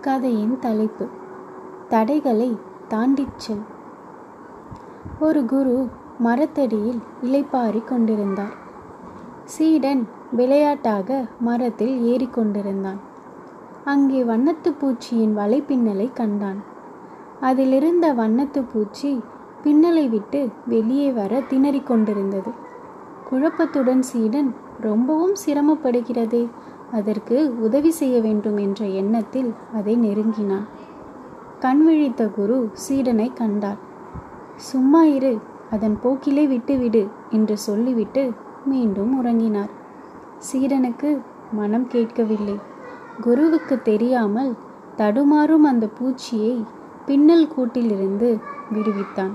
கதையின் தலைப்பு தடைகளை தாண்டிச் செல். ஒரு குரு மரத்தடியில் இலைப்பாரி கொண்டிருந்தார். சீடன் விளையாட்டாக மரத்தில் ஏறிக்கொண்டிருந்தான் அங்கே வண்ணத்து பூச்சியின் வலைப்பின்னலை கண்டான். அதிலிருந்த வண்ணத்து பூச்சி பின்னலை விட்டு வெளியே வர திணறிக் கொண்டிருந்தது. குழப்பத்துடன் சீடன் ரொம்பவும் சிரமப்படுகிறதே அதற்கு உதவி செய்ய வேண்டும் என்ற எண்ணத்தில் அதை நெருங்கினான். கண் விழித்த குரு சீடனை கண்டார். சும்மா இரு அதன் போக்கிலே விட்டுவிடு என்று சொல்லிவிட்டு மீண்டும் உறங்கினார். சீடனுக்கு மனம் கேட்கவில்லை. குருவுக்கு தெரியாமல் தடுமாறும் அந்த பூச்சியை பின்னல் கூட்டிலிருந்து விடுவித்தான்.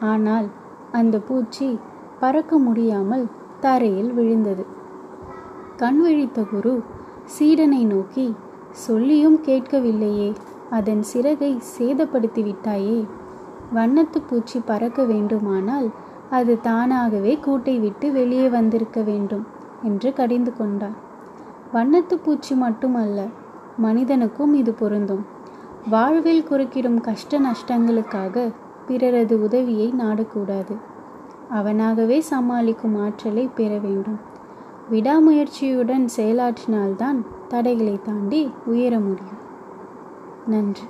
ஆனால் அந்த பூச்சி பறக்க முடியாமல் தரையில் விழுந்தது. கண் விழித்த குரு சீடனை நோக்கி சொல்லியும் கேட்கவில்லையே அதன் சிறகை சேதப்படுத்தி விட்டாயே வண்ணத்து பூச்சி பறக்க வேண்டுமானால் அது தானாகவே கூட்டை விட்டு வெளியே வந்திருக்க வேண்டும் என்று கடிந்து கொண்டார். வண்ணத்து பூச்சி மட்டுமல்ல மனிதனுக்கும் இது பொருந்தும். வாழ்வில் குறுக்கிடும் கஷ்ட நஷ்டங்களுக்காக பிறரது உதவியை நாடக்கூடாது. அவனாகவே சமாளிக்கும் ஆற்றலை பெற வேண்டும். விடாமுயற்சியுடன் செயலாற்றினால்தான் தடைகளை தாண்டி உயர முடியும். நன்றி.